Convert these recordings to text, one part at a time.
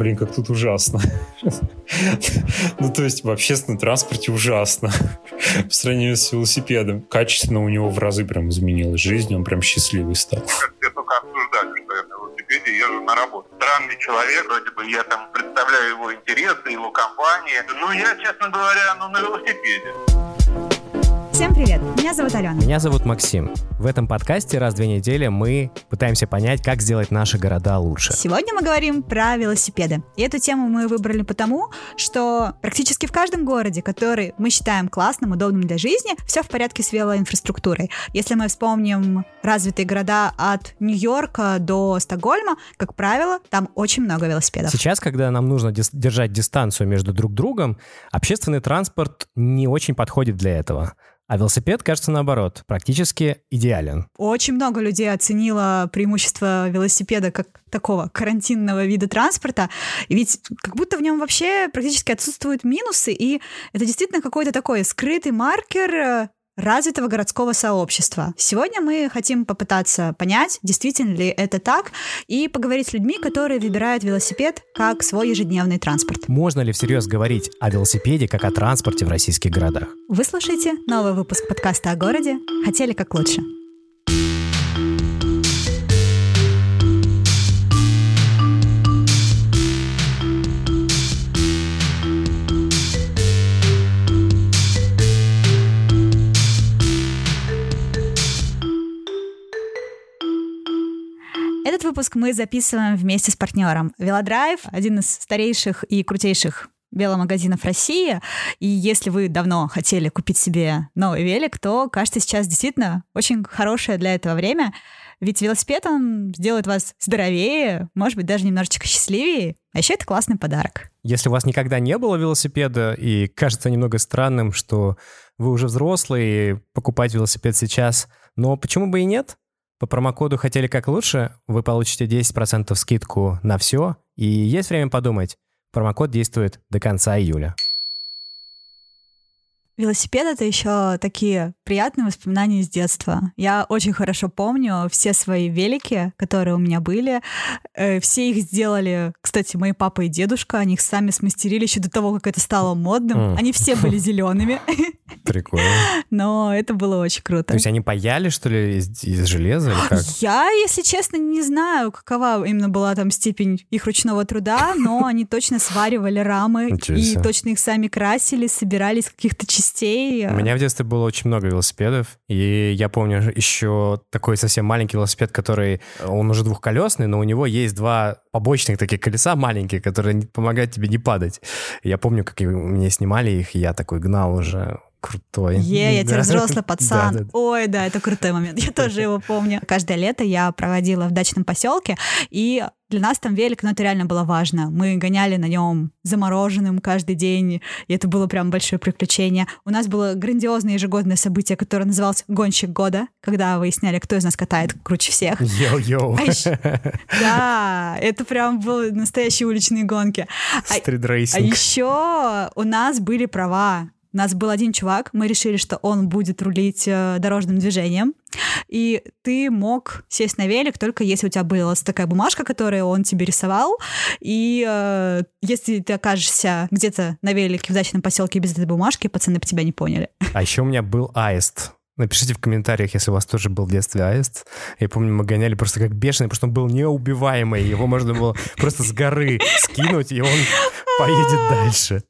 блин, как тут ужасно. Ну, то есть в общественном транспорте ужасно. По сравнению с велосипедом. Качественно у него в разы прям изменилась жизнь, он прям счастливый стал. Все только обсуждали, что я на велосипеде езжу на работу. Странный человек, вроде бы я там представляю его интересы, его компании. Ну, я, честно говоря, ну, на велосипеде. Всем привет! Меня зовут Алена. Меня зовут Максим. В этом подкасте раз в две недели мы пытаемся понять, как сделать наши города лучше. Сегодня мы говорим про велосипеды. И эту тему мы выбрали потому, что практически в каждом городе, который мы считаем классным, удобным для жизни, все в порядке с велоинфраструктурой. Если мы вспомним развитые города от Нью-Йорка до Стокгольма, как правило, там очень много велосипедов. Сейчас, когда нам нужно держать дистанцию между друг другом, общественный транспорт не очень подходит для этого. А велосипед, кажется, наоборот, практически идеален. Очень много людей оценило преимущество велосипеда как такого карантинного вида транспорта, ведь как будто в нем вообще практически отсутствуют минусы, и это действительно какой-то такой скрытый маркер э, развитого городского сообщества. Сегодня мы хотим попытаться понять, действительно ли это так, и поговорить с людьми, которые выбирают велосипед как свой ежедневный транспорт. Можно ли всерьез говорить о велосипеде как о транспорте в российских городах? Вы слушаете новый выпуск подкаста о городе «Хотели как лучше». Выпуск мы записываем вместе с партнером. Велодрайв — один из старейших и крутейших веломагазинов России. И если вы давно хотели купить себе новый велик, то, кажется, сейчас действительно очень хорошее для этого время. Ведь велосипед, он сделает вас здоровее, может быть, даже немножечко счастливее. А еще это классный подарок. Если у вас никогда не было велосипеда и кажется немного странным, что вы уже взрослый и покупать велосипед сейчас, но почему бы и нет? По промокоду «Хотели как лучше» вы получите 10% скидку на все, и есть время подумать. Промокод действует до конца июля. Велосипед — это еще такие приятные воспоминания из детства. Я очень хорошо помню все свои велики, которые у меня были. Э, все их сделали, кстати, мои папа и дедушка, они их сами смастерили еще до того, как это стало модным. Они все были зелеными. Прикольно. Но это было очень круто. То есть они паяли, что ли, из, из железа или как? Я, если честно, не знаю, какова именно была там степень их ручного труда, но они точно сваривали рамы и точно их сами красили, собирали из каких-то частей частей. У меня в детстве было очень много велосипедов, и я помню еще такой совсем маленький велосипед, который, он уже двухколесный, но у него есть два побочных таких колеса маленькие, которые помогают тебе не падать. Я помню, как мне снимали их, и я такой гнал уже крутой. Yeah, я теперь взрослый пацан. Да, да. Ой, да, это крутой момент. Я тоже его помню. Каждое лето я проводила в дачном поселке, и для нас там велик, но это реально было важно. Мы гоняли на нем за мороженым каждый день, и это было прям большое приключение. У нас было грандиозное ежегодное событие, которое называлось «Гонщик года», когда выясняли, кто из нас катает круче всех. Йоу-йоу. А да, это прям были настоящие уличные гонки. Стритрейсинг. А, а еще у нас были права у нас был один чувак, мы решили, что он будет рулить э, дорожным движением, и ты мог сесть на велик только если у тебя была такая бумажка, которую он тебе рисовал, и э, если ты окажешься где-то на велике в дачном поселке без этой бумажки, пацаны бы тебя не поняли. А еще у меня был аист. Напишите в комментариях, если у вас тоже был в детстве аист. Я помню, мы гоняли просто как бешеный, потому что он был неубиваемый. Его можно было просто с горы скинуть, и он поедет дальше.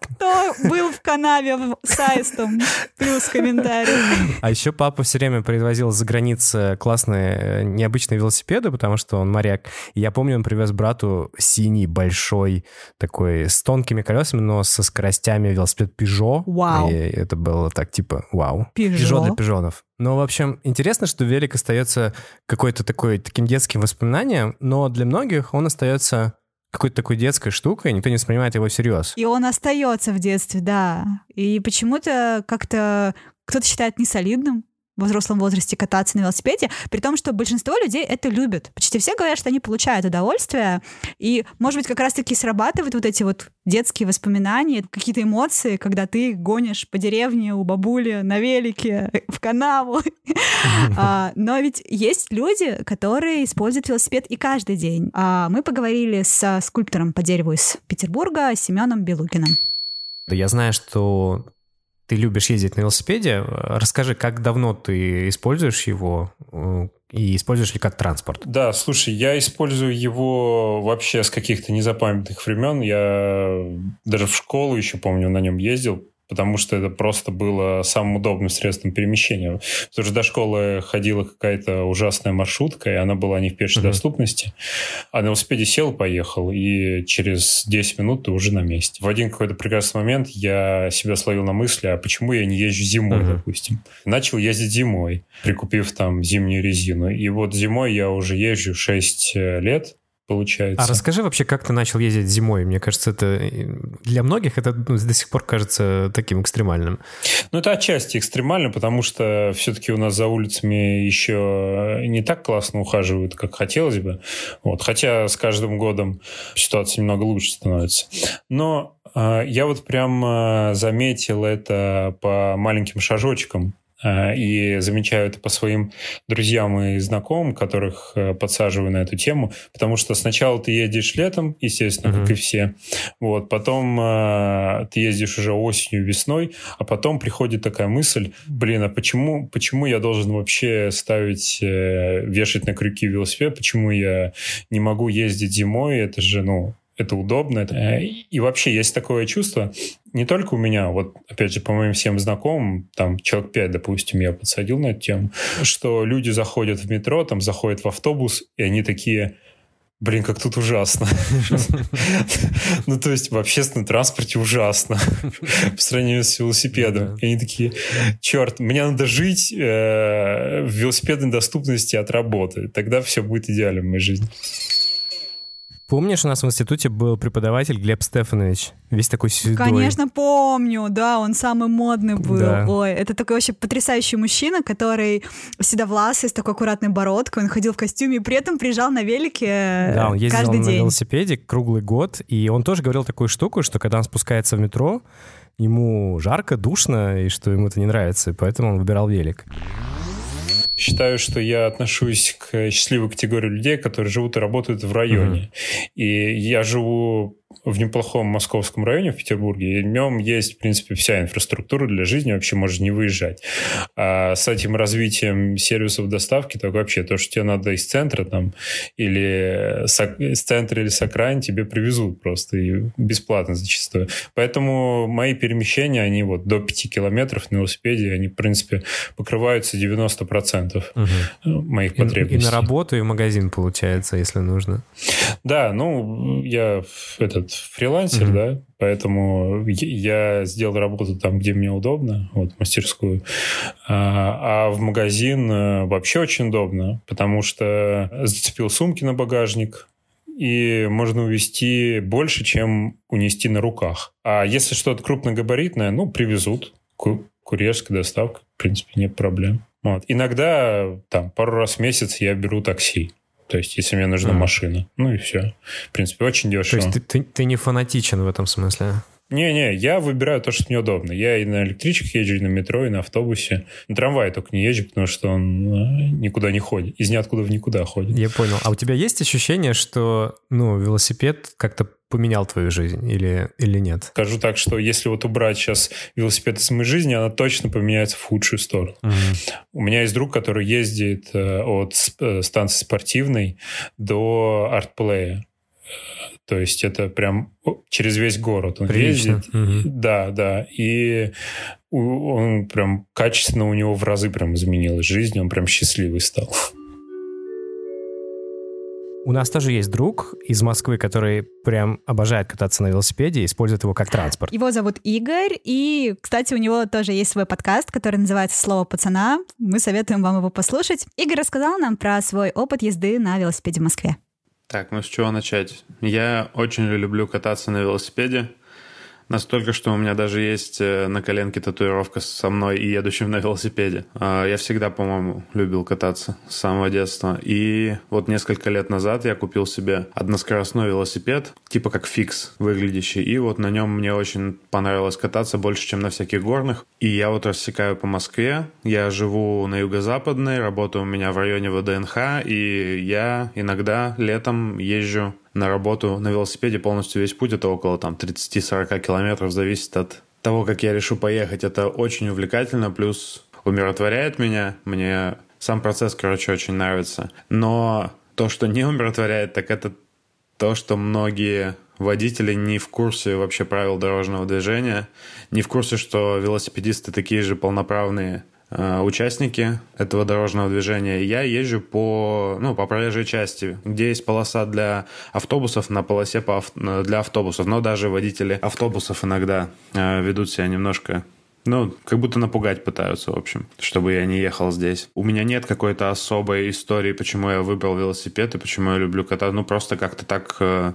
Кто был в канаве с аистом? Плюс комментарий. А еще папа все время привозил за границы классные э, необычные велосипеды, потому что он моряк. И я помню, он привез брату синий, большой, такой, с тонкими колесами, но со скоростями велосипед Peugeot. Вау. И это было так, типа, вау. Peugeot. Peugeot для пижонов. Ну, в общем, интересно, что велик остается какой-то такой, таким детским воспоминанием, но для многих он остается какой-то такой детской штукой, никто не воспринимает его всерьез. И он остается в детстве, да. И почему-то как-то кто-то считает несолидным во взрослом возрасте кататься на велосипеде, при том, что большинство людей это любят. Почти все говорят, что они получают удовольствие, и, может быть, как раз-таки срабатывают вот эти вот детские воспоминания, какие-то эмоции, когда ты гонишь по деревне у бабули на велике в канаву. А, но ведь есть люди, которые используют велосипед и каждый день. А мы поговорили с скульптором по дереву из Петербурга Семеном Белугиным. Я знаю, что ты любишь ездить на велосипеде. Расскажи, как давно ты используешь его э, и используешь ли как транспорт? Да, слушай, я использую его вообще с каких-то незапамятных времен. Я даже в школу еще, помню, на нем ездил потому что это просто было самым удобным средством перемещения. Потому что до школы ходила какая-то ужасная маршрутка, и она была не в пешей uh-huh. доступности. А на велосипеде сел, поехал, и через 10 минут ты уже на месте. В один какой-то прекрасный момент я себя словил на мысли, а почему я не езжу зимой, uh-huh. допустим. Начал ездить зимой, прикупив там зимнюю резину. И вот зимой я уже езжу 6 лет, получается. А расскажи вообще, как ты начал ездить зимой? Мне кажется, это для многих это ну, до сих пор кажется таким экстремальным. Ну, это отчасти экстремально, потому что все-таки у нас за улицами еще не так классно ухаживают, как хотелось бы. Вот. Хотя с каждым годом ситуация немного лучше становится. Но э, я вот прям э, заметил это по маленьким шажочкам. Э, и замечаю это по своим друзьям и знакомым, которых э, подсаживаю на эту тему, потому что сначала ты едешь летом, естественно, uh-huh. как и все, вот, потом э, ты ездишь уже осенью, весной, а потом приходит такая мысль, блин, а почему, почему я должен вообще ставить, э, вешать на крюки велосипед, почему я не могу ездить зимой, это же, ну, это удобно. Э, и вообще есть такое чувство, не только у меня, вот опять же по моим всем знакомым, там человек пять, допустим, я подсадил на эту тему, что люди заходят в метро, там заходят в автобус, и они такие, блин, как тут ужасно. Ну, то есть в общественном транспорте ужасно по сравнению с велосипедом. И они такие, черт, мне надо жить э, в велосипедной доступности от работы. Тогда все будет идеально в моей жизни. Помнишь, у нас в институте был преподаватель Глеб Стефанович? Весь такой седой. Конечно, помню, да, он самый модный был. Да. Ой, это такой вообще потрясающий мужчина, который седовласый, с такой аккуратной бородкой, он ходил в костюме и при этом приезжал на велике Да, он ездил каждый на день. велосипеде круглый год, и он тоже говорил такую штуку, что когда он спускается в метро, ему жарко, душно, и что ему это не нравится, и поэтому он выбирал велик. Считаю, что я отношусь к счастливой категории людей, которые живут и работают в районе. Mm-hmm. И я живу в неплохом московском районе в Петербурге, и в нем есть, в принципе, вся инфраструктура для жизни, вообще можно не выезжать. А с этим развитием сервисов доставки, так вообще то, что тебе надо из центра там, или с, с центра или с окраин тебе привезут просто, и бесплатно зачастую. Поэтому мои перемещения, они вот до 5 километров на велосипеде, они, в принципе, покрываются 90% угу. моих потребностей. И, и на работу, и в магазин, получается, если нужно. Да, ну, я этот фрилансер, mm-hmm. да, поэтому я сделал работу там, где мне удобно, вот мастерскую, а, а в магазин э, вообще очень удобно, потому что зацепил сумки на багажник, и можно увезти больше, чем унести на руках. А если что-то крупногабаритное, ну, привезут. Курьерская доставка, в принципе, нет проблем. Вот. Иногда, там, пару раз в месяц я беру такси. То есть, если мне нужна а. машина. Ну и все. В принципе, очень дешево. То есть, ты, ты, ты не фанатичен в этом смысле? Не-не, я выбираю то, что мне удобно. Я и на электричках езжу, и на метро, и на автобусе. На трамвае только не езжу, потому что он э, никуда не ходит. Из ниоткуда в никуда ходит. Я понял. А у тебя есть ощущение, что ну, велосипед как-то поменял твою жизнь или, или нет? Скажу так, что если вот убрать сейчас велосипед из моей жизни, она точно поменяется в худшую сторону. Угу. У меня есть друг, который ездит э, от э, станции спортивной до артплея. То есть это прям через весь город он Прилично. ездит. Угу. Да, да. И он прям качественно у него в разы прям изменилась жизнь, он прям счастливый стал. У нас тоже есть друг из Москвы, который прям обожает кататься на велосипеде и использует его как транспорт. Его зовут Игорь, и, кстати, у него тоже есть свой подкаст, который называется «Слово пацана». Мы советуем вам его послушать. Игорь рассказал нам про свой опыт езды на велосипеде в Москве. Так, ну с чего начать? Я очень люблю кататься на велосипеде. Настолько, что у меня даже есть э, на коленке татуировка со мной и едущим на велосипеде. А, я всегда, по-моему, любил кататься с самого детства. И вот несколько лет назад я купил себе односкоростной велосипед, типа как фикс выглядящий. И вот на нем мне очень понравилось кататься больше, чем на всяких горных. И я вот рассекаю по Москве. Я живу на юго-западной, работаю у меня в районе ВДНХ, и я иногда летом езжу на работу на велосипеде полностью весь путь. Это около там 30-40 километров, зависит от того, как я решу поехать. Это очень увлекательно, плюс умиротворяет меня. Мне сам процесс, короче, очень нравится. Но то, что не умиротворяет, так это то, что многие водители не в курсе вообще правил дорожного движения, не в курсе, что велосипедисты такие же полноправные участники этого дорожного движения. Я езжу по, ну, по проезжей части, где есть полоса для автобусов, на полосе по, для автобусов. Но даже водители автобусов иногда э, ведут себя немножко ну, как будто напугать пытаются, в общем, чтобы я не ехал здесь. У меня нет какой-то особой истории, почему я выбрал велосипед и почему я люблю кататься. Ну, просто как-то так э,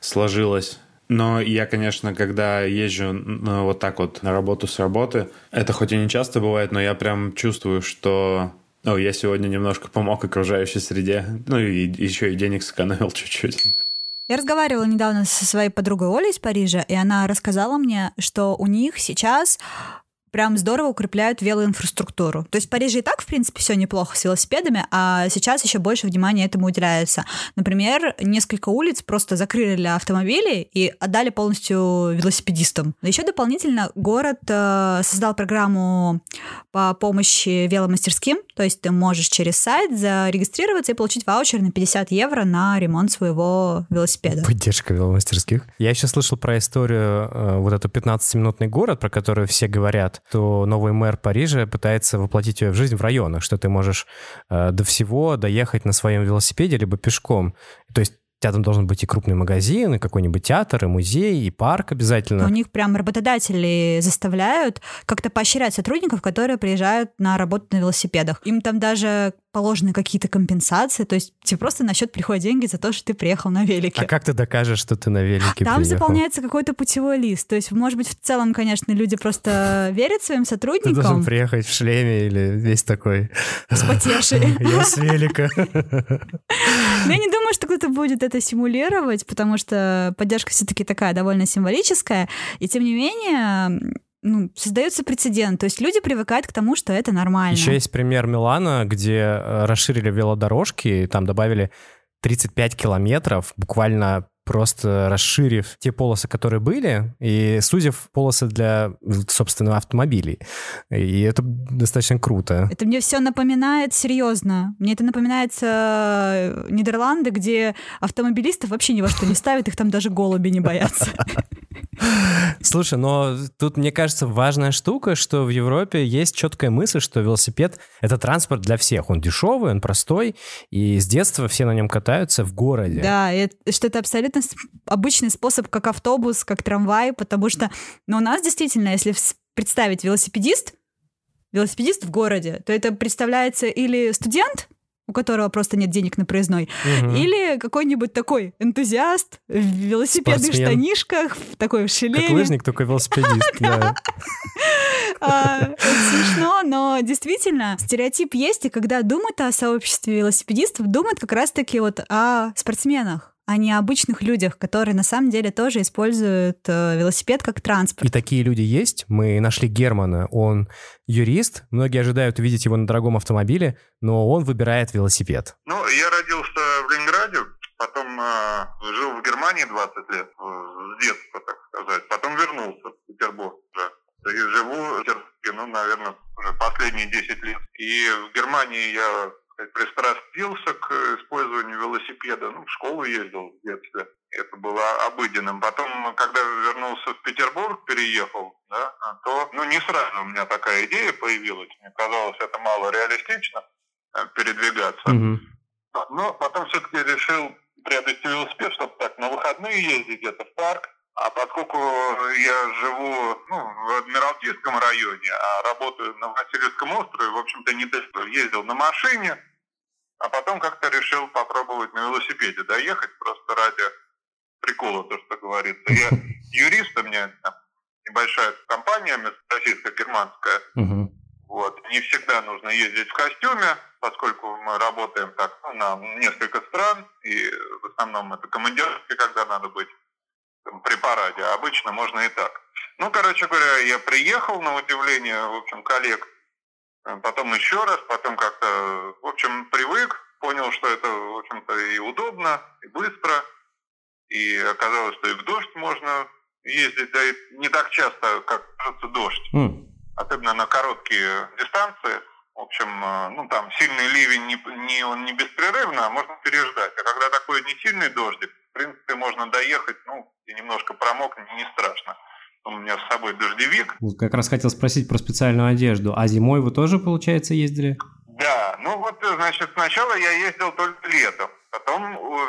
сложилось. Но я, конечно, когда езжу ну, вот так вот на работу с работы, это хоть и не часто бывает, но я прям чувствую, что ну, я сегодня немножко помог окружающей среде, ну и еще и денег сэкономил чуть-чуть. Я разговаривала недавно со своей подругой Олей из Парижа, и она рассказала мне, что у них сейчас прям здорово укрепляют велоинфраструктуру. То есть в Париже и так, в принципе, все неплохо с велосипедами, а сейчас еще больше внимания этому уделяется. Например, несколько улиц просто закрыли для автомобилей и отдали полностью велосипедистам. Еще дополнительно город э, создал программу по помощи веломастерским, то есть ты можешь через сайт зарегистрироваться и получить ваучер на 50 евро на ремонт своего велосипеда. Поддержка веломастерских. Я еще слышал про историю, э, вот эту 15-минутный город, про который все говорят то новый мэр Парижа пытается воплотить ее в жизнь в районах, что ты можешь э, до всего доехать на своем велосипеде либо пешком. То есть тебя там должен быть и крупный магазин, и какой-нибудь театр, и музей, и парк обязательно. Но у них прям работодатели заставляют как-то поощрять сотрудников, которые приезжают на работу на велосипедах. Им там даже положены какие-то компенсации, то есть тебе просто на счет приходят деньги за то, что ты приехал на велике. А как ты докажешь, что ты на велике Там приехал? заполняется какой-то путевой лист. То есть, может быть, в целом, конечно, люди просто верят своим сотрудникам. Ты должен приехать в шлеме или весь такой... Спотевший. Я с велика. Но я не думаю, что кто-то будет это симулировать, потому что поддержка все-таки такая довольно символическая. И тем не менее, ну, создается прецедент. То есть люди привыкают к тому, что это нормально. Еще есть пример Милана, где э, расширили велодорожки, там добавили 35 километров, буквально просто расширив те полосы, которые были, и сузив полосы для, собственно, автомобилей. И это достаточно круто. Это мне все напоминает серьезно. Мне это напоминает э, Нидерланды, где автомобилистов вообще ни во что не ставят, их там даже голуби не боятся. Слушай, но тут, мне кажется, важная штука, что в Европе есть четкая мысль, что велосипед — это транспорт для всех. Он дешевый, он простой, и с детства все на нем катаются в городе. Да, и что это абсолютно обычный способ, как автобус, как трамвай, потому что ну, у нас действительно, если представить велосипедист, велосипедист в городе, то это представляется или студент, у которого просто нет денег на проездной, угу. или какой-нибудь такой энтузиаст в велосипедных Спортсмен. штанишках, в такой в шлеме. Как лыжник, только велосипедист. А, смешно, но действительно стереотип есть, и когда думают о сообществе велосипедистов, думают как раз-таки вот о спортсменах о обычных людях, которые на самом деле тоже используют э, велосипед как транспорт. И такие люди есть. Мы нашли Германа. Он юрист. Многие ожидают увидеть его на дорогом автомобиле, но он выбирает велосипед. Ну, я родился в Ленинграде, потом э, жил в Германии 20 лет, с детства, так сказать. Потом вернулся в Петербург уже. И живу в Петербурге, ну, наверное, уже последние 10 лет. И в Германии я пристрастился к использованию велосипеда. Ну, в школу ездил в детстве. Это было обыденным. Потом, когда вернулся в Петербург, переехал, да, то ну, не сразу у меня такая идея появилась. Мне казалось, это мало реалистично э, передвигаться. Mm-hmm. Но потом все-таки решил приобрести велосипед, чтобы так на выходные ездить где-то в парк. А поскольку я живу ну, в Адмиралтейском районе, а работаю на Васильевском острове, в общем-то, не ездил на машине, а потом как-то решил попробовать на велосипеде доехать, просто ради прикола, то, что говорится. Я юрист, у меня там небольшая компания российско-германская. Угу. Вот. Не всегда нужно ездить в костюме, поскольку мы работаем так ну, на несколько стран, и в основном это командировки, когда надо быть параде, а обычно можно и так. Ну, короче говоря, я приехал, на удивление, в общем, коллег, потом еще раз, потом как-то, в общем, привык, понял, что это, в общем-то, и удобно, и быстро, и оказалось, что и в дождь можно ездить, да и не так часто, как кажется, дождь. Mm. Особенно на короткие дистанции. В общем, э, ну там сильный ливень не, не, он не беспрерывно, а можно переждать. А когда такой не сильный дождик, в принципе, можно доехать, ну, и немножко промокнуть, не страшно. У меня с собой дождевик. Как раз хотел спросить про специальную одежду. А зимой вы тоже, получается, ездили? Да, ну вот, значит, сначала я ездил только летом, потом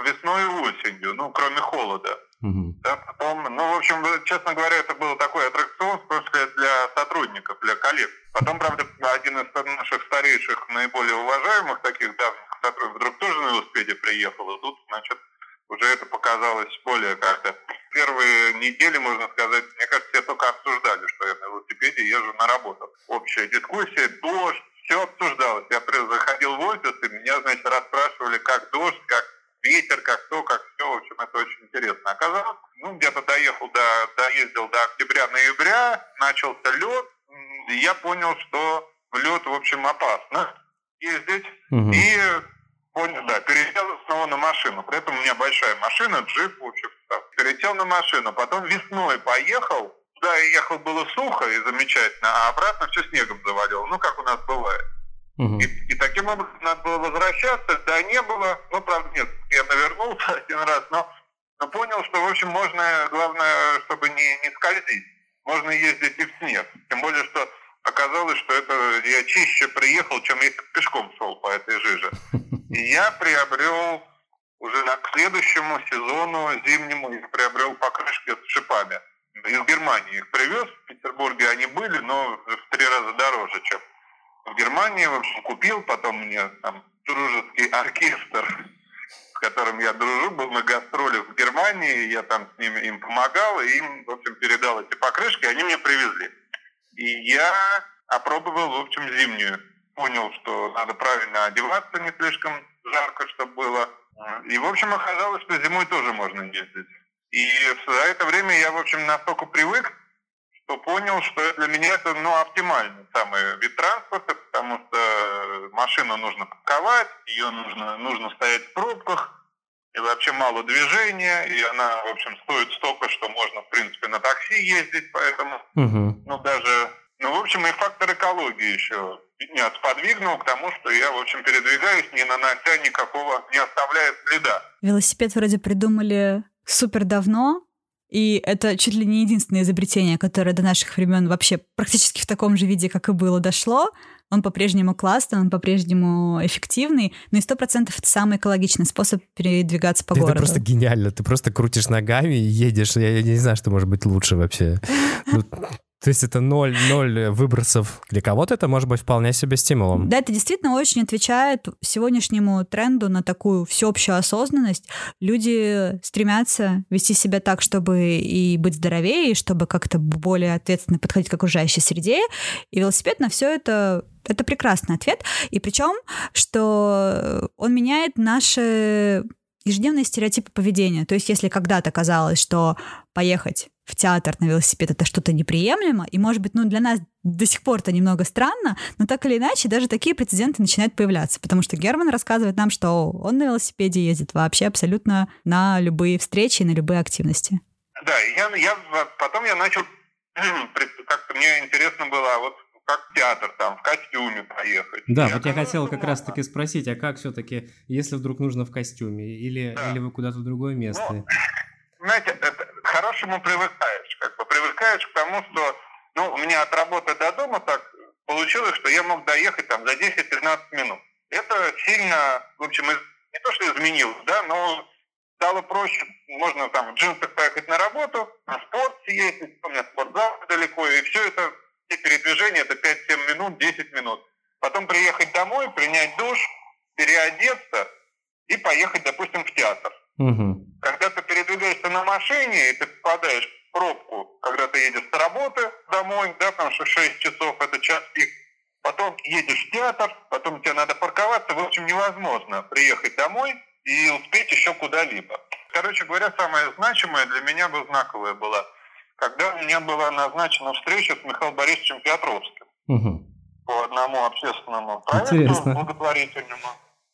весной и осенью, ну, кроме холода. Угу. Да, потом, ну, в общем, честно говоря, это был такой аттракцион, смысле, для сотрудников, для коллег. Потом, правда, один из наших старейших, наиболее уважаемых таких давних сотрудников вдруг тоже на велосипеде приехал, и тут, значит, уже это показалось более как-то. Первые недели, можно сказать, мне кажется, все только обсуждали, что я на велосипеде езжу на работу. Общая дискуссия, дождь, все обсуждалось. Я заходил в офис, и меня, значит, расспрашивали, как дождь, как ветер, как то, как все. В общем, это очень интересно оказалось. Ну, где-то доехал до, доездил до октября-ноября, начался лед, и я понял, что лед, в общем, опасно ездить. Угу. И понял, да, пересел снова на машину. При этом у меня большая машина, джип, в общем, пересел на машину. Потом весной поехал, да, я ехал было сухо и замечательно, а обратно все снегом завалило, ну, как у нас бывает. Угу. И, и таким образом надо было возвращаться, да, не было, ну, правда, нет, я навернулся один раз, но, но понял, что, в общем, можно, главное, чтобы не, не скользить, можно ездить и в снег. Тем более, что оказалось, что это я чище приехал, чем если пешком шел по этой жиже. И я приобрел уже к следующему сезону зимнему, я приобрел покрышки с шипами из Германии их привез. В Петербурге они были, но в три раза дороже, чем в Германии. В общем, купил. Потом мне там дружеский оркестр, с которым я дружу, был на гастролях в Германии. Я там с ними им помогал, и им, в общем, передал эти покрышки. Они мне привезли. И я опробовал, в общем, зимнюю. Понял, что надо правильно одеваться, не слишком жарко, чтобы было. И, в общем, оказалось, что зимой тоже можно ездить. И за это время я, в общем, настолько привык, что понял, что для меня это ну, оптимальный самый вид транспорта, потому что машину нужно парковать, ее нужно, нужно стоять в пробках, и вообще мало движения, и она, в общем, стоит столько, что можно, в принципе, на такси ездить, поэтому, угу. ну, даже, ну, в общем, и фактор экологии еще меня сподвигнул к тому, что я, в общем, передвигаюсь, не нанося никакого, не оставляя следа. Велосипед вроде придумали супер давно, и это чуть ли не единственное изобретение, которое до наших времен вообще практически в таком же виде, как и было, дошло. Он по-прежнему классный, он по-прежнему эффективный, но и сто процентов это самый экологичный способ передвигаться по это городу. Это просто гениально. Ты просто крутишь ногами и едешь. Я, я не знаю, что может быть лучше вообще. То есть это ноль, ноль выбросов. Для кого-то это может быть вполне себе стимулом. Да, это действительно очень отвечает сегодняшнему тренду на такую всеобщую осознанность. Люди стремятся вести себя так, чтобы и быть здоровее, и чтобы как-то более ответственно подходить к окружающей среде. И велосипед на все это это прекрасный ответ. И причем, что он меняет наши ежедневные стереотипы поведения. То есть, если когда-то казалось, что поехать в театр на велосипед это что-то неприемлемо, и, может быть, ну, для нас до сих пор это немного странно, но так или иначе даже такие прецеденты начинают появляться, потому что Герман рассказывает нам, что он на велосипеде ездит вообще абсолютно на любые встречи, на любые активности. Да, я, я потом я начал, как-то мне интересно было, а вот как театр, там, в костюме поехать. Да, я вот я хотел как раз-таки спросить, а как все-таки, если вдруг нужно в костюме, или, да. или вы куда-то в другое место? Ну, знаете, это, к хорошему привыкаешь, как бы привыкаешь к тому, что, ну, у меня от работы до дома так получилось, что я мог доехать там за 10-15 минут. Это сильно, в общем, не то, что изменилось, да, но стало проще. Можно там в джинсах поехать на работу, на спорт съездить, у меня спортзал далеко, и все это все передвижения это 5-7 минут, 10 минут. Потом приехать домой, принять душ, переодеться и поехать, допустим, в театр. Угу. Когда ты передвигаешься на машине, и ты попадаешь пробку, когда ты едешь с работы домой, да, потому что 6 часов это час пик, потом едешь в театр, потом тебе надо парковаться, в общем, невозможно приехать домой и успеть еще куда-либо. Короче говоря, самое значимое для меня бы знаковое было, когда у меня была назначена встреча с Михаилом Борисовичем Петровским угу. по одному общественному проекту Интересно. благотворительному.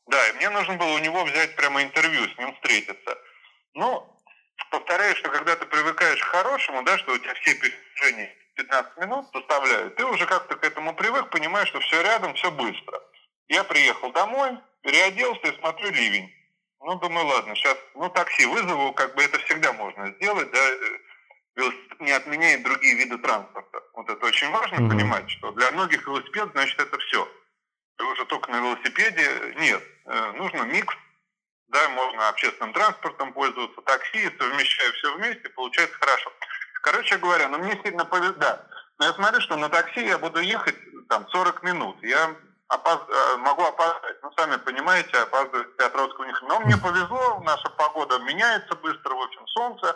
Да, и мне нужно было у него взять прямо интервью, с ним встретиться. Ну, повторяю, что когда ты привыкаешь к хорошему, да, что у тебя все передвижения 15 минут составляют, ты уже как-то к этому привык, понимаешь, что все рядом, все быстро. Я приехал домой, переоделся и смотрю ливень. Ну, думаю, ладно, сейчас, ну, такси вызову, как бы это всегда можно сделать, да, велосипед не отменяет другие виды транспорта. Вот это очень важно mm-hmm. понимать, что для многих велосипед, значит, это все. Ты уже только на велосипеде, нет, э, нужно микс, да, можно общественным транспортом пользоваться, такси, совмещая все вместе, получается хорошо. Короче говоря, ну мне сильно повезло, да. Но я смотрю, что на такси я буду ехать там 40 минут. Я опоз... Э, могу опоздать. Ну, сами понимаете, опаздывать в Петровск у них. Но мне повезло, наша погода меняется быстро, в общем, солнце.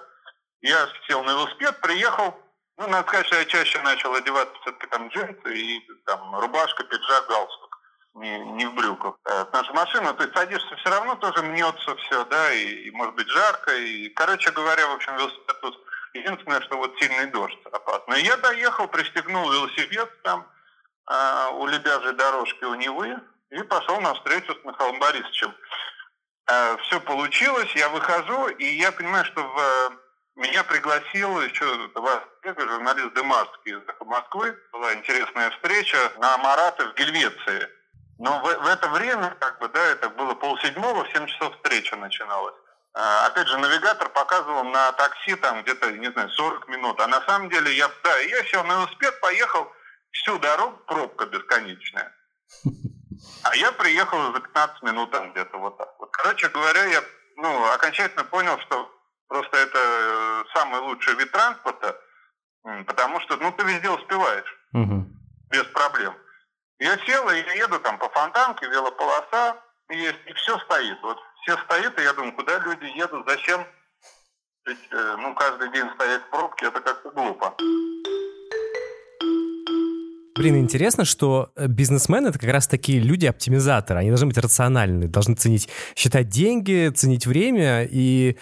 Я сел на велосипед, приехал. Ну, надо сказать, что я чаще начал одеваться все-таки там джинсы и там рубашка, пиджак, галстук. Не, не в брюках. Потому что машина, ты садишься все равно, тоже мнется все, да, и, и может быть жарко. И, короче говоря, в общем, велосипед тут единственное, что вот сильный дождь опасно. И я доехал, пристегнул велосипед там, э, у лебяжьей дорожки у Невы и пошел на встречу с Михаилом Борисовичем. Э, все получилось, я выхожу, и я понимаю, что в, э, меня пригласил еще вас, журналист Дымарский из Москвы. Была интересная встреча на Мараты в Гельвеции. Но в, в это время, как бы, да, это было полседьмого, в 7 часов встреча начиналась. А, опять же, навигатор показывал на такси там где-то, не знаю, 40 минут. А на самом деле я, да, я сел на велосипед, поехал всю дорогу, пробка бесконечная. А я приехал за 15 минут там где-то вот так. Вот. Короче говоря, я ну, окончательно понял, что просто это э, самый лучший вид транспорта, потому что ну, ты везде успеваешь угу. без проблем. Я сел, и я еду там по фонтанке, велополоса есть, и все стоит. Вот все стоит, и я думаю, куда люди едут, зачем? Ведь, э, ну, каждый день стоять в пробке, это как-то глупо. Блин, интересно, что э, бизнесмены — это как раз такие люди-оптимизаторы. Они должны быть рациональны, должны ценить, считать деньги, ценить время, и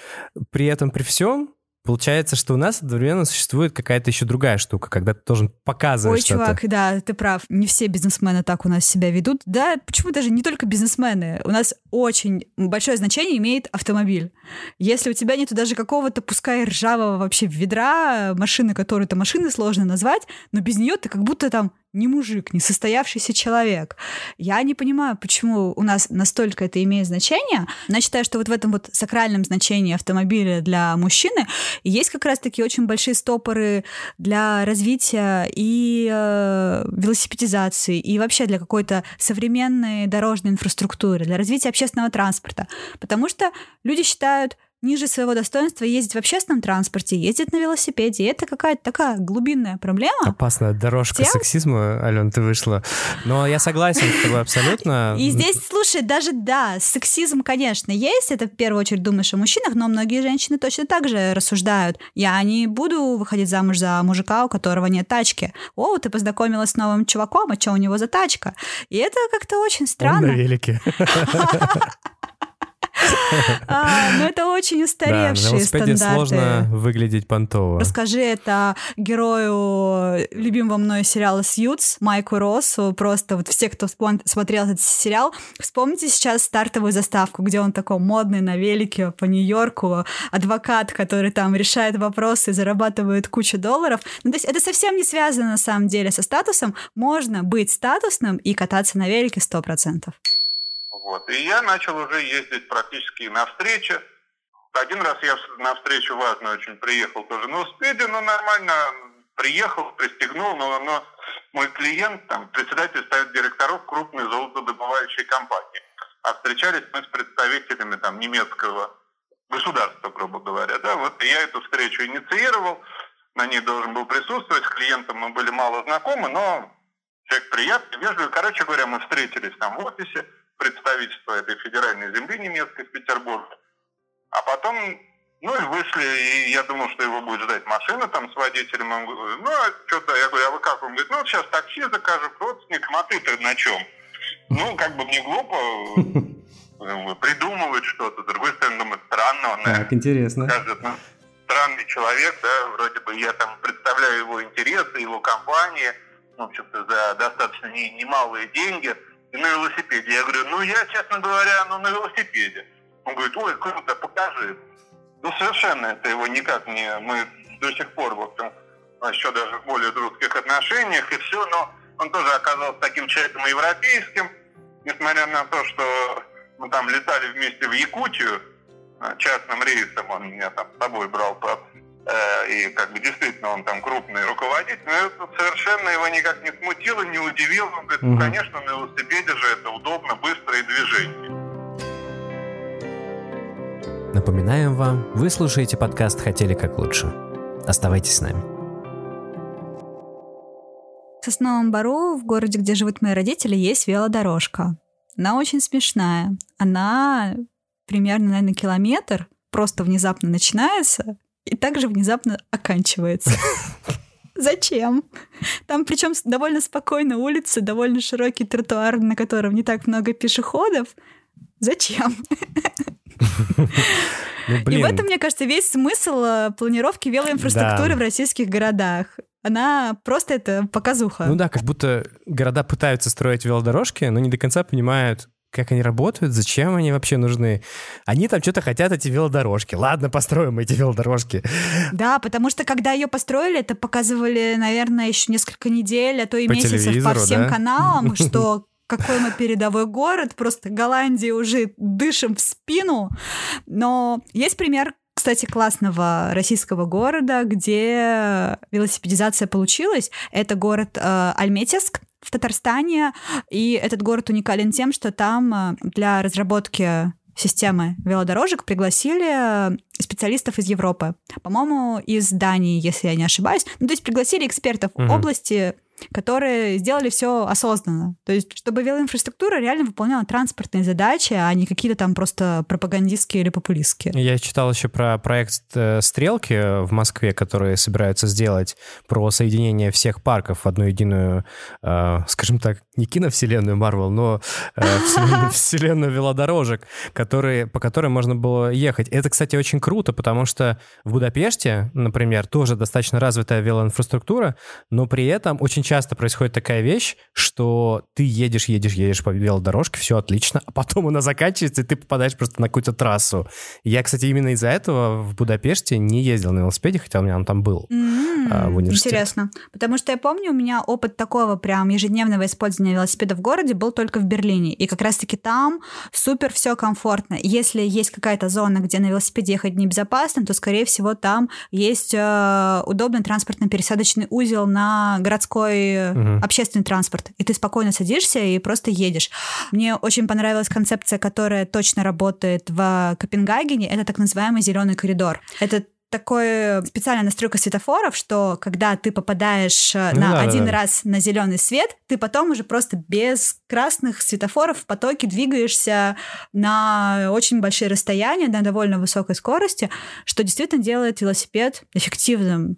при этом, при всем, Получается, что у нас одновременно существует какая-то еще другая штука, когда ты должен показывать Ой, что-то. чувак, да, ты прав. Не все бизнесмены так у нас себя ведут. Да, почему даже не только бизнесмены? У нас очень большое значение имеет автомобиль. Если у тебя нету даже какого-то, пускай ржавого вообще ведра, машины, которую то машины сложно назвать, но без нее ты как будто там не мужик, не состоявшийся человек. Я не понимаю, почему у нас настолько это имеет значение. Но я считаю, что вот в этом вот сакральном значении автомобиля для мужчины есть как раз-таки очень большие стопоры для развития и э, велосипедизации, и вообще для какой-то современной дорожной инфраструктуры, для развития общественного транспорта. Потому что люди считают, ниже своего достоинства ездить в общественном транспорте, ездить на велосипеде. И это какая-то такая глубинная проблема. Опасная дорожка Тем... сексизма, Ален, ты вышла. Но я согласен с тобой абсолютно. И здесь, слушай, даже да, сексизм, конечно, есть. Это в первую очередь думаешь о мужчинах, но многие женщины точно так же рассуждают. Я не буду выходить замуж за мужика, у которого нет тачки. О, ты познакомилась с новым чуваком, а что у него за тачка? И это как-то очень странно. Он на велике. А, но это очень устаревшие да, стандарты. сложно выглядеть понтово. Расскажи это герою любимого мной сериала «Сьюз» Майку Россу. Просто вот все, кто смотрел этот сериал, вспомните сейчас стартовую заставку, где он такой модный на велике по Нью-Йорку, адвокат, который там решает вопросы и зарабатывает кучу долларов. Ну, то есть это совсем не связано на самом деле со статусом. Можно быть статусным и кататься на велике сто процентов. Вот. И я начал уже ездить практически на встречи. Один раз я на встречу важную очень приехал тоже на велосипеде, но нормально приехал, пристегнул, но, но мой клиент, там, председатель совет директоров крупной золотодобывающей компании. А встречались мы с представителями там, немецкого государства, грубо говоря. Да? Вот я эту встречу инициировал, на ней должен был присутствовать, с клиентом мы были мало знакомы, но человек приятный, вежливый. Короче говоря, мы встретились там в офисе, представительства этой федеральной земли немецкой в Петербурге. А потом, Ну и вышли, и я думал, что его будет ждать машина там с водителем. Он говорит, ну, а что-то, я говорю, а вы как? Он говорит, ну, вот сейчас такси закажу к родственникам, а ты-то на чем? Ну, как бы мне глупо э, придумывать что-то. С другой стороны, думаю, странно. Он, так, интересно. Скажет, ну, странный человек, да, вроде бы я там представляю его интересы, его компании, в общем-то, за достаточно немалые деньги, и на велосипеде. Я говорю, ну, я, честно говоря, ну, на велосипеде. Он говорит, ой, круто, покажи. Ну, совершенно это его никак не... Мы до сих пор, в общем, еще даже в более дружеских отношениях и все, но он тоже оказался таким человеком европейским, несмотря на то, что мы там летали вместе в Якутию, э, частным рейсом он меня там с собой брал под э, и как бы действительно он там крупный руководитель, но это совершенно его никак не смутило, не удивило. Он говорит, ну, конечно, на велосипеде же это удобно, быстро и движение. Напоминаем вам, вы слушаете подкаст «Хотели как лучше». Оставайтесь с нами. В Сосновом Бару, в городе, где живут мои родители, есть велодорожка. Она очень смешная. Она примерно, наверное, километр просто внезапно начинается и также внезапно оканчивается. Зачем? Там причем довольно спокойная улица, довольно широкий тротуар, на котором не так много пешеходов. Зачем? Ну, И в этом, мне кажется, весь смысл э, планировки велоинфраструктуры да. в российских городах. Она просто это показуха. Ну да, как будто города пытаются строить велодорожки, но не до конца понимают, как они работают, зачем они вообще нужны. Они там что-то хотят, эти велодорожки. Ладно, построим эти велодорожки. Да, потому что когда ее построили, это показывали, наверное, еще несколько недель, а то и по месяцев по всем да? каналам, что какой мы передовой город, просто Голландии уже дышим в спину. Но есть пример кстати, классного российского города, где велосипедизация получилась. Это город э, Альметьевск в Татарстане. И этот город уникален тем, что там э, для разработки системы велодорожек пригласили э, специалистов из Европы. По-моему, из Дании, если я не ошибаюсь. Ну, то есть пригласили экспертов угу. области которые сделали все осознанно. То есть, чтобы велоинфраструктура реально выполняла транспортные задачи, а не какие-то там просто пропагандистские или популистские. Я читал еще про проект э, «Стрелки» в Москве, которые собираются сделать про соединение всех парков в одну единую, э, скажем так, не киновселенную Марвел, но э, вселенную, вселенную велодорожек, которые, по которым можно было ехать. Это, кстати, очень круто, потому что в Будапеште, например, тоже достаточно развитая велоинфраструктура, но при этом очень часто происходит такая вещь, что ты едешь, едешь, едешь по велодорожке, все отлично, а потом она заканчивается, и ты попадаешь просто на какую-то трассу. Я, кстати, именно из-за этого в Будапеште не ездил на велосипеде, хотя у меня он там был mm-hmm. а, в университете. Интересно. Потому что я помню, у меня опыт такого прям ежедневного использования велосипеда в городе был только в Берлине. И как раз-таки там супер все комфортно. Если есть какая-то зона, где на велосипеде ехать небезопасно, то, скорее всего, там есть э, удобный транспортно-пересадочный узел на городской такой угу. общественный транспорт, и ты спокойно садишься и просто едешь. Мне очень понравилась концепция, которая точно работает в Копенгагене. Это так называемый зеленый коридор. Это такой специальная настройка светофоров, что когда ты попадаешь э, ну, на да, один да. раз на зеленый свет, ты потом уже просто без красных светофоров в потоке двигаешься на очень большие расстояния, на довольно высокой скорости, что действительно делает велосипед эффективным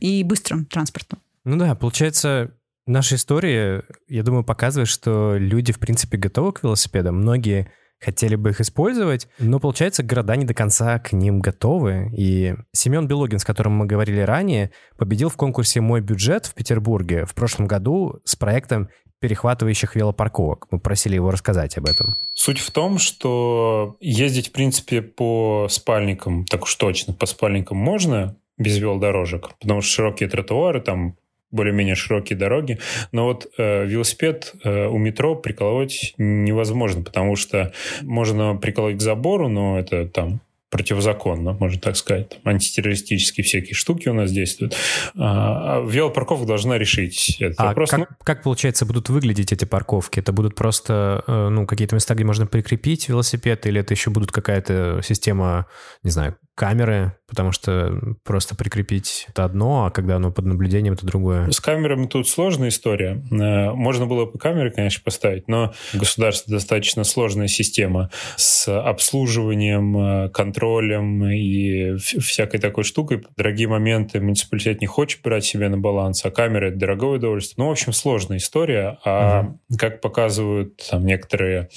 и быстрым транспортом. Ну да, получается, наша история, я думаю, показывает, что люди, в принципе, готовы к велосипедам. Многие хотели бы их использовать, но, получается, города не до конца к ним готовы. И Семен Белогин, с которым мы говорили ранее, победил в конкурсе «Мой бюджет» в Петербурге в прошлом году с проектом перехватывающих велопарковок. Мы просили его рассказать об этом. Суть в том, что ездить, в принципе, по спальникам, так уж точно, по спальникам можно без велодорожек, потому что широкие тротуары, там более-менее широкие дороги. Но вот э, велосипед э, у метро приколоть невозможно, потому что можно приколоть к забору, но это там противозаконно, можно так сказать. Антитеррористические всякие штуки у нас действуют. А, а велопарковка должна решить этот а вопрос. Как, ну, как, получается, будут выглядеть эти парковки? Это будут просто э, ну, какие-то места, где можно прикрепить велосипед, или это еще будут какая-то система, не знаю, камеры, потому что просто прикрепить это одно, а когда оно под наблюдением, это другое. С камерами тут сложная история. Э, можно было по камере, конечно, поставить, но государство достаточно сложная система с обслуживанием, э, контролем и всякой такой штукой. Дорогие моменты муниципалитет не хочет брать себе на баланс, а камеры — это дорогое удовольствие. Ну, в общем, сложная история. А угу. как показывают там некоторые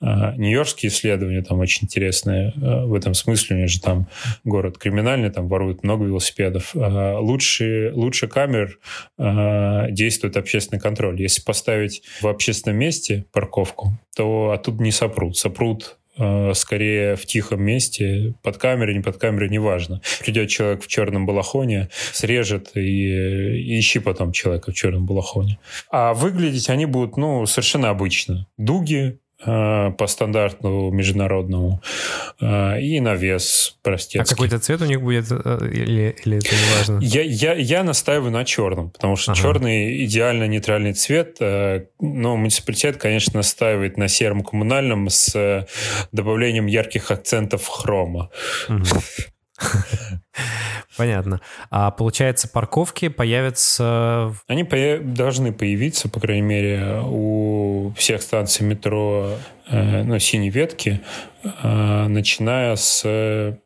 э, нью-йоркские исследования, там очень интересные э, в этом смысле, у них же там город криминальный, там воруют много велосипедов. Э, лучше, лучше камер э, действует общественный контроль. Если поставить в общественном месте парковку, то оттуда не сопрут. Сопрут Э, скорее в тихом месте, под камерой, не под камерой, неважно. Придет человек в черном балахоне, срежет и, и ищи потом человека в черном балахоне. А выглядеть они будут, ну, совершенно обычно. Дуги, по стандартному международному э, и на вес простецкий. А какой-то цвет у них будет э, или, или это не важно? Я, я, я настаиваю на черном, потому что ага. черный идеально нейтральный цвет, но муниципалитет, конечно, настаивает на сером коммунальном с добавлением ярких акцентов хрома. Угу. Понятно. А получается, парковки появятся... Они появ... должны появиться, по крайней мере, у всех станций метро э, ну, синей ветки, э, начиная с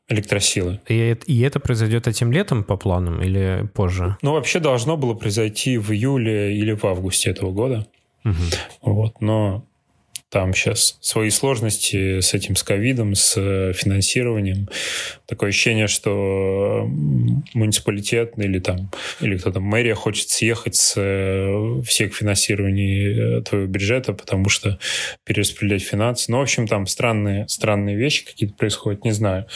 электросилы. И, и это произойдет этим летом по планам или позже? Ну, вообще должно было произойти в июле или в августе этого года. Угу. Вот, но там сейчас свои сложности с этим, с ковидом, с э, финансированием. Такое ощущение, что муниципалитет или там, или кто-то, мэрия хочет съехать с э, всех финансирований э, твоего бюджета, потому что перераспределять финансы. Ну, в общем, там странные, странные вещи какие-то происходят, не знаю.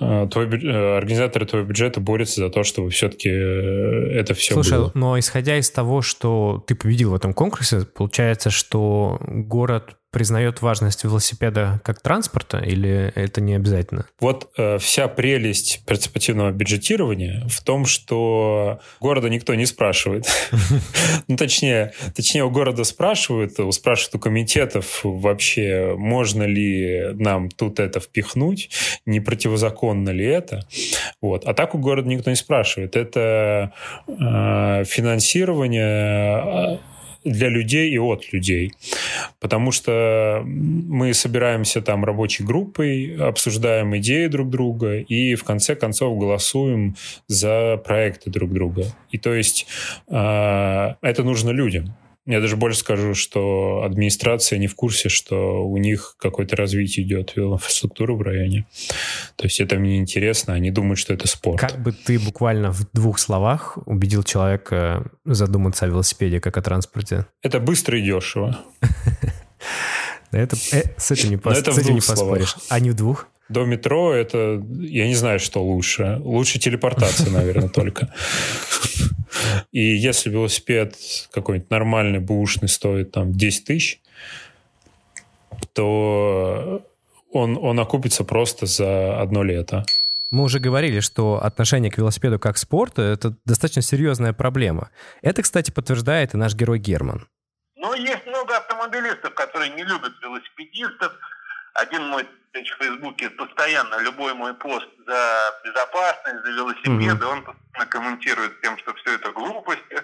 Э, твой, э, организаторы твоего бюджета борются за то, чтобы все-таки э, это все Слушай, было. но исходя из того, что ты победил в этом конкурсе, получается, что город признает важность велосипеда как транспорта или это не обязательно? Вот э, вся прелесть партиципативного бюджетирования в том, что города никто не спрашивает. Ну, точнее, точнее, у города спрашивают, спрашивают у комитетов вообще, можно ли нам тут это впихнуть, не противозаконно ли это. Вот. А так у города никто не спрашивает. Это э, финансирование для людей и от людей. Потому что мы собираемся там рабочей группой, обсуждаем идеи друг друга и в конце концов голосуем за проекты друг друга. И то есть э, это нужно людям. Я даже больше скажу, что администрация не в курсе, что у них какое-то развитие идет инфраструктуры в районе. То есть это мне интересно, они думают, что это спорт. Как бы ты буквально в двух словах убедил человека задуматься о велосипеде как о транспорте? Это быстро и дешево. Это, э, с этим не, пос, с этим не поспоришь. А не в двух? До метро это... Я не знаю, что лучше. Лучше телепортация, наверное, только. И если велосипед какой-нибудь нормальный, бушный стоит там 10 тысяч, то он, он окупится просто за одно лето. Мы уже говорили, что отношение к велосипеду как к спорту – это достаточно серьезная проблема. Это, кстати, подтверждает и наш герой Герман. Но есть много автомобилистов, которые не любят велосипедистов. Один мой в Фейсбуке постоянно любой мой пост за безопасность, за велосипеды, mm-hmm. он постоянно комментирует тем, что все это глупости,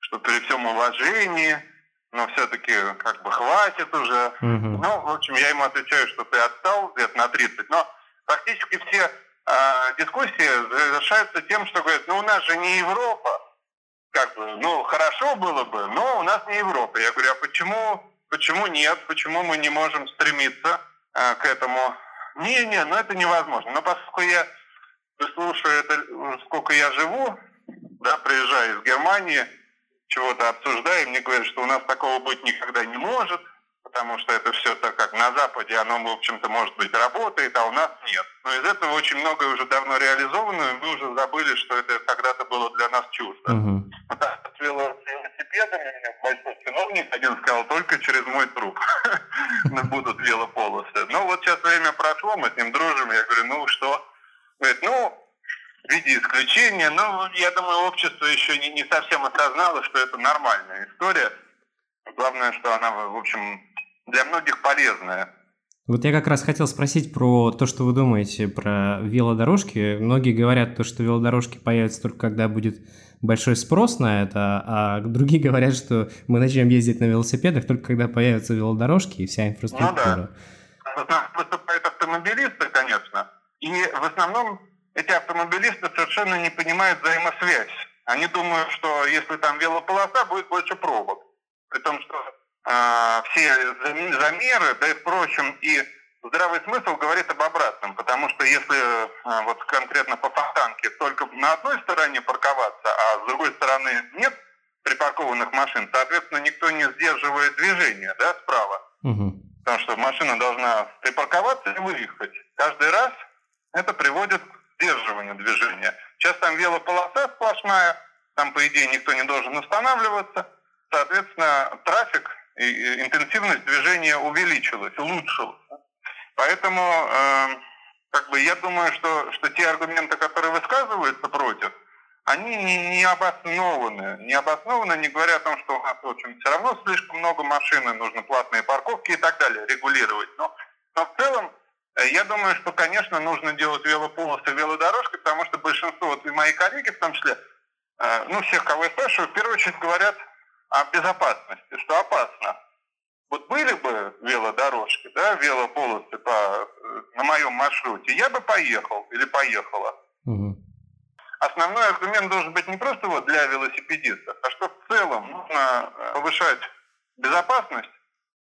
что при всем уважении, но все-таки как бы хватит уже. Mm-hmm. Ну, в общем, я ему отвечаю, что ты отстал где-то на 30, но практически все э, дискуссии завершаются тем, что говорят, ну у нас же не Европа, как бы, ну хорошо было бы, но у нас не Европа. Я говорю, а почему, почему нет, почему мы не можем стремиться а, к этому. Не-не, ну это невозможно. Но поскольку я слушаю это, сколько я живу, да, приезжаю из Германии, чего-то обсуждаю, мне говорят, что у нас такого быть никогда не может, потому что это все так как на Западе, оно, в общем-то, может быть, работает, а у нас нет. Но из этого очень многое уже давно реализовано, и мы уже забыли, что это когда-то было для нас чуждо. Uh-huh. с велосипедами, большой чиновник один сказал, только через мой труп будут велополосы. Ну вот сейчас время прошло, мы с ним дружим, я говорю, ну что? Говорит, ну, в виде исключения, но я думаю, общество еще не, не совсем осознало, что это нормальная история. Главное, что она, в общем, для многих полезная. Вот я как раз хотел спросить про то, что вы думаете про велодорожки. Многие говорят, то, что велодорожки появятся только когда будет большой спрос на это, а другие говорят, что мы начнем ездить на велосипедах только когда появятся велодорожки и вся инфраструктура. Ну да. Выступают автомобилисты, конечно, и в основном эти автомобилисты совершенно не понимают взаимосвязь. Они думают, что если там велополоса, будет больше пробок. При том, что э, все замеры, да и впрочем, и здравый смысл говорит об обратном. Потому что если э, вот конкретно по фонтанке только на одной стороне парковаться, а с другой стороны нет припаркованных машин, соответственно, никто не сдерживает движение да, справа. Угу. Потому что машина должна припарковаться и выехать. Каждый раз это приводит к сдерживанию движения. Сейчас там велополоса сплошная, там, по идее, никто не должен останавливаться. Соответственно, трафик и интенсивность движения увеличилась, улучшилась. Поэтому э, как бы я думаю, что, что те аргументы, которые высказываются против, они не, не обоснованы. Не обоснованы, не говоря о том, что у нас, в общем, все равно слишком много машин, и нужны платные парковки и так далее, регулировать. Но, но в целом Э, я думаю, что, конечно, нужно делать велополосы, велодорожки, потому что большинство, вот и мои коллеги в том числе, э, ну, всех, кого я спрашиваю, в первую очередь говорят о безопасности, что опасно. Вот были бы велодорожки, да, велополосы по, э, на моем маршруте, я бы поехал или поехала. Угу. Основной аргумент должен быть не просто вот для велосипедистов, а что в целом нужно повышать безопасность.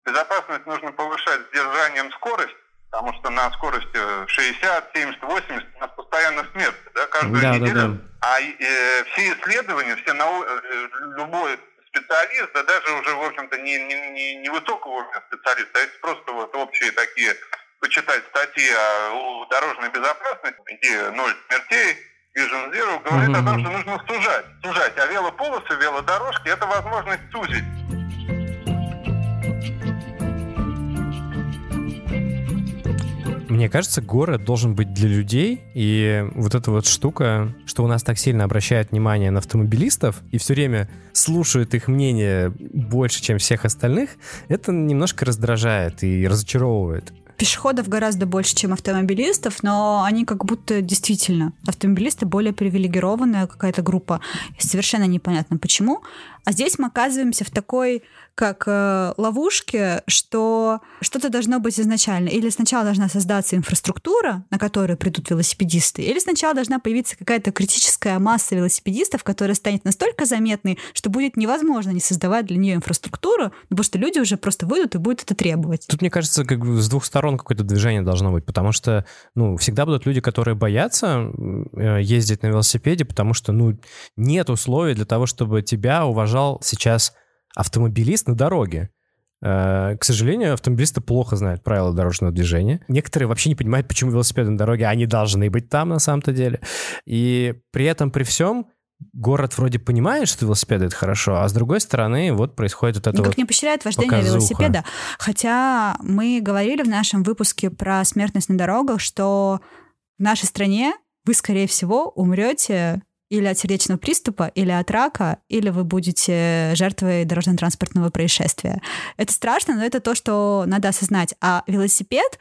Безопасность нужно повышать сдержанием скорости, Потому что на скорости 60, 70, 80 у нас постоянно смерть, да, каждую да, неделю. Да, да. А э, все исследования, все нау... Э, любой специалист, да даже уже, в общем-то, не, не, не, высокого уровня специалист, а если просто вот общие такие почитать статьи о дорожной безопасности, где ноль смертей, Vision Zero, говорит mm-hmm. о том, что нужно сужать. Сужать. А велополосы, велодорожки – это возможность сузить. Мне кажется, город должен быть для людей, и вот эта вот штука, что у нас так сильно обращает внимание на автомобилистов и все время слушают их мнение больше, чем всех остальных, это немножко раздражает и разочаровывает пешеходов гораздо больше, чем автомобилистов, но они как будто действительно автомобилисты более привилегированная какая-то группа. Совершенно непонятно почему. А здесь мы оказываемся в такой как э, ловушке, что что-то должно быть изначально. Или сначала должна создаться инфраструктура, на которую придут велосипедисты, или сначала должна появиться какая-то критическая масса велосипедистов, которая станет настолько заметной, что будет невозможно не создавать для нее инфраструктуру, потому что люди уже просто выйдут и будут это требовать. Тут, мне кажется, как бы с двух сторон какое-то движение должно быть, потому что, ну, всегда будут люди, которые боятся э, ездить на велосипеде, потому что, ну, нет условий для того, чтобы тебя уважал сейчас автомобилист на дороге. Э, к сожалению, автомобилисты плохо знают правила дорожного движения. Некоторые вообще не понимают, почему велосипеды на дороге, они должны быть там на самом-то деле. И при этом, при всем, город вроде понимает, что велосипеды это хорошо, а с другой стороны вот происходит вот это Никак вот не поощряет вождение показуха. велосипеда. Хотя мы говорили в нашем выпуске про смертность на дорогах, что в нашей стране вы, скорее всего, умрете или от сердечного приступа, или от рака, или вы будете жертвой дорожно-транспортного происшествия. Это страшно, но это то, что надо осознать. А велосипед,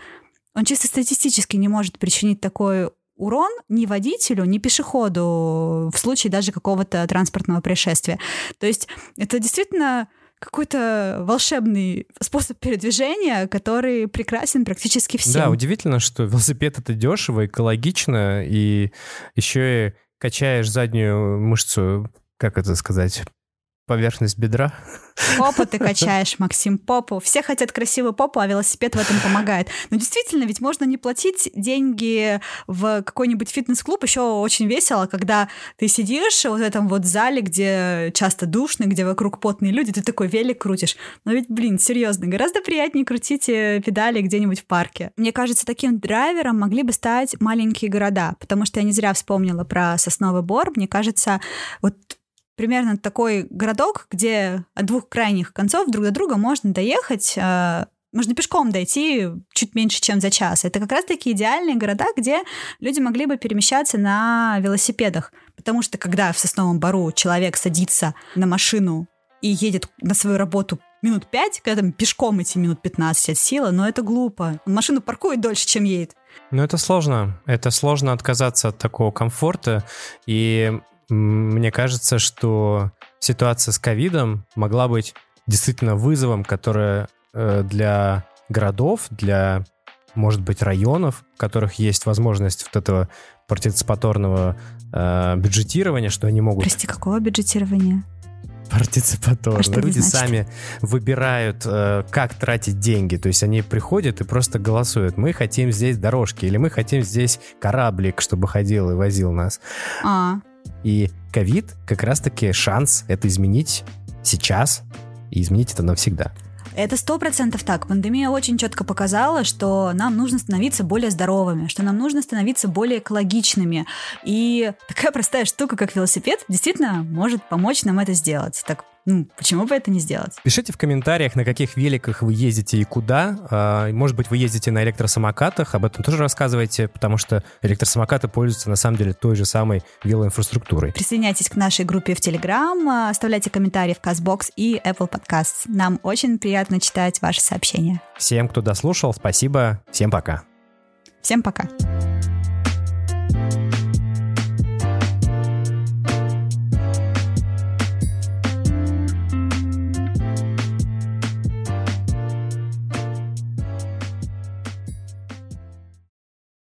он чисто статистически не может причинить такой урон ни водителю, ни пешеходу в случае даже какого-то транспортного происшествия. То есть это действительно какой-то волшебный способ передвижения, который прекрасен практически всем. Да, удивительно, что велосипед это дешево, экологично, и еще и качаешь заднюю мышцу, как это сказать, поверхность бедра. Попу ты качаешь, Максим, попу. Все хотят красивую попу, а велосипед в этом помогает. Но действительно, ведь можно не платить деньги в какой-нибудь фитнес-клуб. Еще очень весело, когда ты сидишь вот в этом вот зале, где часто душно, где вокруг потные люди, ты такой велик крутишь. Но ведь, блин, серьезно, гораздо приятнее крутить э, педали где-нибудь в парке. Мне кажется, таким драйвером могли бы стать маленькие города, потому что я не зря вспомнила про Сосновый Бор. Мне кажется, вот примерно такой городок, где от двух крайних концов друг до друга можно доехать э, можно пешком дойти чуть меньше, чем за час. Это как раз-таки идеальные города, где люди могли бы перемещаться на велосипедах. Потому что когда в Сосновом Бару человек садится на машину и едет на свою работу минут 5, когда там пешком идти минут 15 от силы, но это глупо. Он машину паркует дольше, чем едет. Ну, это сложно. Это сложно отказаться от такого комфорта. И мне кажется, что ситуация с ковидом могла быть действительно вызовом, которое э, для городов, для, может быть, районов, в которых есть возможность вот этого партиципаторного э, бюджетирования, что они могут... Прости, какого бюджетирования? партиципаторно. А Люди сами выбирают, э, как тратить деньги. То есть они приходят и просто голосуют. Мы хотим здесь дорожки, или мы хотим здесь кораблик, чтобы ходил и возил нас. А. И ковид как раз-таки шанс это изменить сейчас и изменить это навсегда. Это сто процентов так. Пандемия очень четко показала, что нам нужно становиться более здоровыми, что нам нужно становиться более экологичными. И такая простая штука, как велосипед, действительно может помочь нам это сделать. Так ну, почему бы это не сделать? Пишите в комментариях, на каких великах вы ездите и куда. А, может быть, вы ездите на электросамокатах, об этом тоже рассказывайте, потому что электросамокаты пользуются на самом деле той же самой велоинфраструктурой. Присоединяйтесь к нашей группе в Telegram, а, оставляйте комментарии в CastBox и Apple Podcasts. Нам очень приятно читать ваши сообщения. Всем, кто дослушал, спасибо. Всем пока. Всем пока.